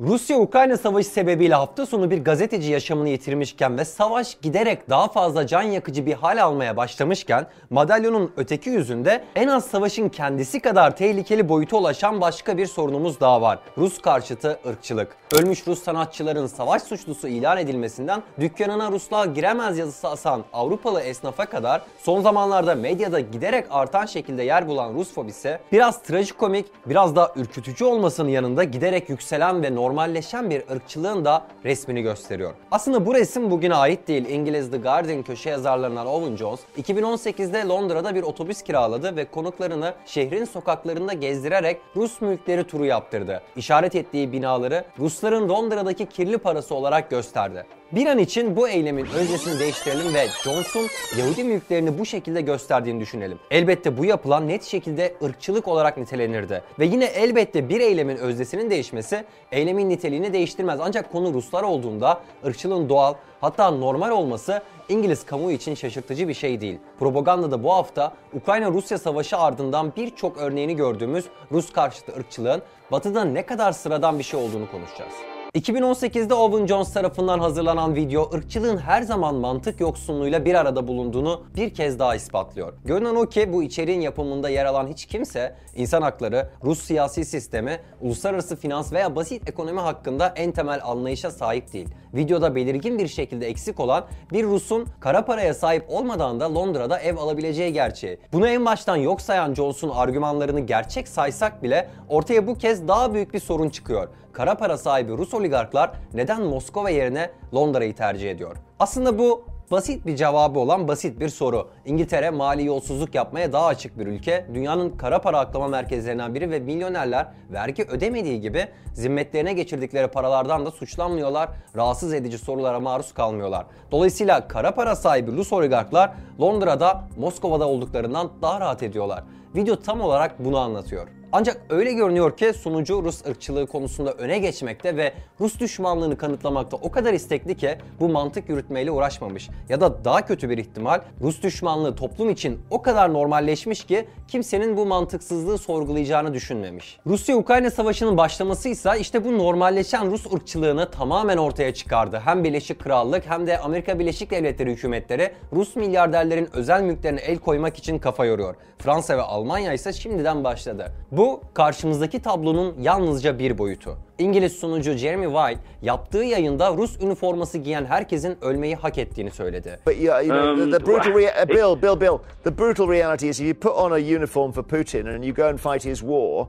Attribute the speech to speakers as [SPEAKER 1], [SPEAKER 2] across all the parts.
[SPEAKER 1] Rusya-Ukrayna savaşı sebebiyle hafta sonu bir gazeteci yaşamını yitirmişken ve savaş giderek daha fazla can yakıcı bir hal almaya başlamışken madalyonun öteki yüzünde en az savaşın kendisi kadar tehlikeli boyuta ulaşan başka bir sorunumuz daha var. Rus karşıtı ırkçılık. Ölmüş Rus sanatçıların savaş suçlusu ilan edilmesinden dükkanına Ruslar giremez yazısı asan Avrupalı esnafa kadar son zamanlarda medyada giderek artan şekilde yer bulan Rus fobisi biraz trajikomik, biraz da ürkütücü olmasının yanında giderek yükselen ve normalleşen bir ırkçılığın da resmini gösteriyor. Aslında bu resim bugüne ait değil. İngiliz The Guardian köşe yazarlarından Owen Jones 2018'de Londra'da bir otobüs kiraladı ve konuklarını şehrin sokaklarında gezdirerek Rus mülkleri turu yaptırdı. İşaret ettiği binaları Rusların Londra'daki kirli parası olarak gösterdi. Bir an için bu eylemin öncesini değiştirelim ve Jones'un Yahudi mülklerini bu şekilde gösterdiğini düşünelim. Elbette bu yapılan net şekilde ırkçılık olarak nitelenirdi. Ve yine elbette bir eylemin özdesinin değişmesi eylemin niteliğini değiştirmez. Ancak konu Ruslar olduğunda ırkçılığın doğal hatta normal olması İngiliz kamuoyu için şaşırtıcı bir şey değil. Propagandada bu hafta Ukrayna-Rusya savaşı ardından birçok örneğini gördüğümüz Rus karşıtı ırkçılığın batıda ne kadar sıradan bir şey olduğunu konuşacağız. 2018'de Owen Jones tarafından hazırlanan video ırkçılığın her zaman mantık yoksunluğuyla bir arada bulunduğunu bir kez daha ispatlıyor. Görünen o ki bu içeriğin yapımında yer alan hiç kimse insan hakları, Rus siyasi sistemi, uluslararası finans veya basit ekonomi hakkında en temel anlayışa sahip değil. Videoda belirgin bir şekilde eksik olan bir Rus'un kara paraya sahip olmadan da Londra'da ev alabileceği gerçeği. Bunu en baştan yok sayan Jones'un argümanlarını gerçek saysak bile ortaya bu kez daha büyük bir sorun çıkıyor kara para sahibi Rus oligarklar neden Moskova yerine Londra'yı tercih ediyor? Aslında bu basit bir cevabı olan basit bir soru. İngiltere mali yolsuzluk yapmaya daha açık bir ülke. Dünyanın kara para aklama merkezlerinden biri ve milyonerler vergi ödemediği gibi zimmetlerine geçirdikleri paralardan da suçlanmıyorlar. Rahatsız edici sorulara maruz kalmıyorlar. Dolayısıyla kara para sahibi Rus oligarklar Londra'da Moskova'da olduklarından daha rahat ediyorlar. Video tam olarak bunu anlatıyor. Ancak öyle görünüyor ki sunucu Rus ırkçılığı konusunda öne geçmekte ve Rus düşmanlığını kanıtlamakta o kadar istekli ki bu mantık yürütmeyle uğraşmamış. Ya da daha kötü bir ihtimal Rus düşmanlığı toplum için o kadar normalleşmiş ki kimsenin bu mantıksızlığı sorgulayacağını düşünmemiş. Rusya-Ukrayna savaşının başlaması ise işte bu normalleşen Rus ırkçılığını tamamen ortaya çıkardı. Hem Birleşik Krallık hem de Amerika Birleşik Devletleri hükümetleri Rus milyarderlerin özel mülklerine el koymak için kafa yoruyor. Fransa ve Almanya ise şimdiden başladı. Bu karşımızdaki tablonun yalnızca bir boyutu. İngiliz sunucu Jeremy White yaptığı yayında Rus üniforması giyen herkesin ölmeyi hak ettiğini söyledi.
[SPEAKER 2] But yeah, you know, the, the brutal rea- uh, Bill, Bill, Bill. The brutal reality is, you put on a uniform for Putin and you go and fight his war.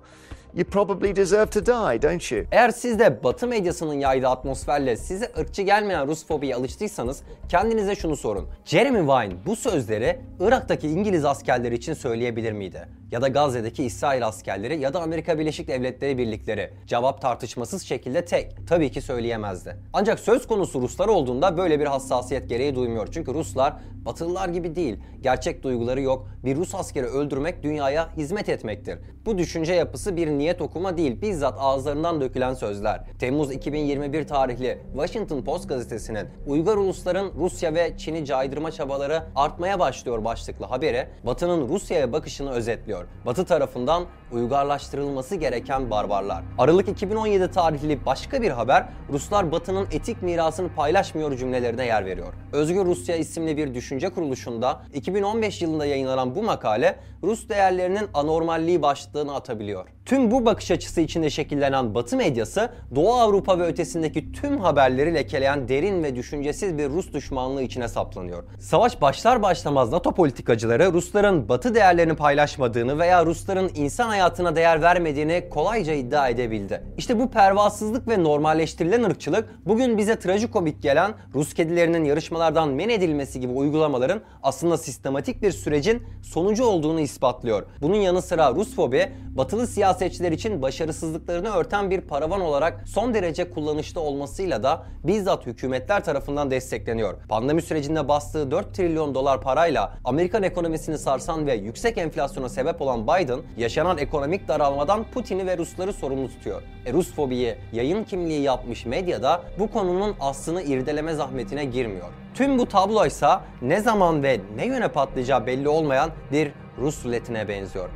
[SPEAKER 2] You probably deserve to die, don't you?
[SPEAKER 1] Eğer siz de Batı medyasının yaydığı atmosferle size ırkçı gelmeyen Rus fobiye alıştıysanız kendinize şunu sorun. Jeremy Vine bu sözleri Irak'taki İngiliz askerleri için söyleyebilir miydi? Ya da Gazze'deki İsrail askerleri ya da Amerika Birleşik Devletleri birlikleri? Cevap tartışmasız şekilde tek. Tabii ki söyleyemezdi. Ancak söz konusu Ruslar olduğunda böyle bir hassasiyet gereği duymuyor. Çünkü Ruslar Batılılar gibi değil. Gerçek duyguları yok. Bir Rus askeri öldürmek dünyaya hizmet etmektir. Bu düşünce yapısı bir niyet okuma değil, bizzat ağızlarından dökülen sözler. Temmuz 2021 tarihli Washington Post gazetesinin Uygar ulusların Rusya ve Çin'i caydırma çabaları artmaya başlıyor başlıklı haberi Batı'nın Rusya'ya bakışını özetliyor. Batı tarafından uygarlaştırılması gereken barbarlar. Aralık 2017 tarihli başka bir haber Ruslar Batı'nın etik mirasını paylaşmıyor cümlelerine yer veriyor. Özgür Rusya isimli bir düşünce kuruluşunda 2015 yılında yayınlanan bu makale Rus değerlerinin anormalliği başlığını atabiliyor. Tüm bu bakış açısı içinde şekillenen Batı medyası Doğu Avrupa ve ötesindeki tüm haberleri lekeleyen derin ve düşüncesiz bir Rus düşmanlığı içine saplanıyor. Savaş başlar başlamaz NATO politikacıları Rusların Batı değerlerini paylaşmadığını veya Rusların insan hayatına değer vermediğini kolayca iddia edebildi. İşte bu pervasızlık ve normalleştirilen ırkçılık bugün bize trajikomik gelen Rus kedilerinin yarışmalardan men edilmesi gibi uygulamaların aslında sistematik bir sürecin sonucu olduğunu ispatlıyor. Bunun yanı sıra Rus fobi batılı siyasetçiler için başarısızlıklarını örten bir paravan olarak son derece kullanışlı olmasıyla da bizzat hükümetler tarafından destekleniyor. Pandemi sürecinde bastığı 4 trilyon dolar parayla Amerikan ekonomisini sarsan ve yüksek enflasyona sebep olan Biden yaşanan ekonomik daralmadan Putin'i ve Rusları sorumlu tutuyor. E Rus fobiyi yayın kimliği yapmış medyada bu konunun aslını irdeleme zahmetine girmiyor. Tüm bu tabloysa ne zaman ve ne yöne patlayacağı belli olmayan bir Rus ruletine benziyor.